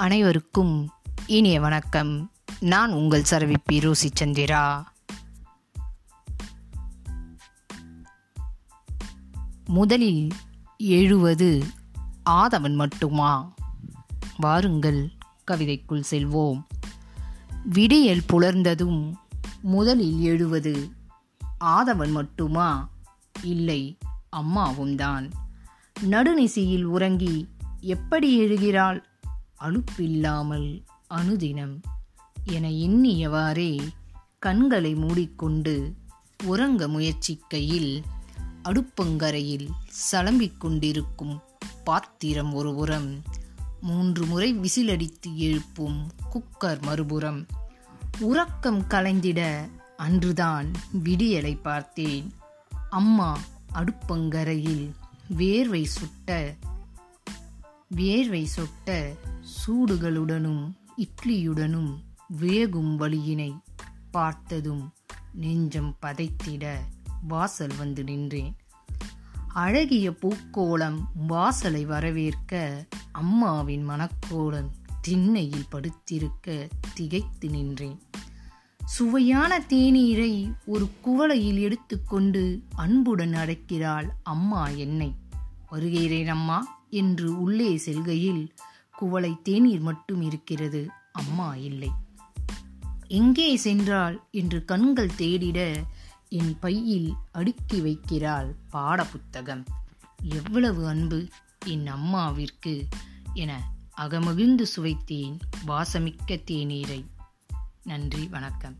அனைவருக்கும் இனிய வணக்கம். நான் உங்கள் சரவிப்பி பி ரோசி சந்திரா. முதலில் எழுவது ஆதவன் மட்டுமா? வாருங்கள் கவிதைக்குள் செல்வோம். விடியல் புலர்ந்ததும் முதலில் எழுவது ஆதவன் மட்டுமா? இல்லை அம்மாவும் தான் நடுநிசியில் உறங்கி எப்படி எழுகிறாள்? அலுப்பில்லாமல் அனுதினம் என எண்ணியவாறே கண்களை மூடிக்கொண்டு உறங்க முயற்சிக்கையில் அடுப்பங்கரையில் சலம்பிக் கொண்டிருக்கும் பாத்திரம் ஒருபுறம் மூன்று முறை விசிலடித்து எழுப்பும் குக்கர் மறுபுறம். உறக்கம் கலைந்திட அன்றுதான் விடியலை பார்த்தேன். அம்மா அடுப்பங்கரையில் வேர்வை சுட்ட வேர்வை சொட்ட சூடுகளுடனும் இட்லியுடனும் வேகும் வழியினை பார்த்ததும் நெஞ்சம் பதைத்திட வாசல் வந்து நின்றேன். அழகிய பூக்கோளம் வாசலை வரவேற்க அம்மாவின் மனக்கோளம் திண்ணையில் படுத்திருக்க திகைத்து நின்றேன். சுவையான தேநீரை ஒரு குவளையில் எடுத்துக்கொண்டு அன்புடன் அடைக்கிறாள் அம்மா என்னை. வருகிறேன் அம்மா. என்று உள்ளே செல்கையில் குவளை தேநீர் மட்டும் இருக்கிறது. அம்மா இல்லை. எங்கே சென்றாள் என்று கண்கள் தேடிட என் பையில் அடுக்கி வைக்கிறாள் பாட புத்தகம் எவ்வளவு அன்பு என் அம்மாவிற்கு என அகமகிழ்ந்து சுவைத்தேன் வாசமிக்க தேநீரை. நன்றி வணக்கம்.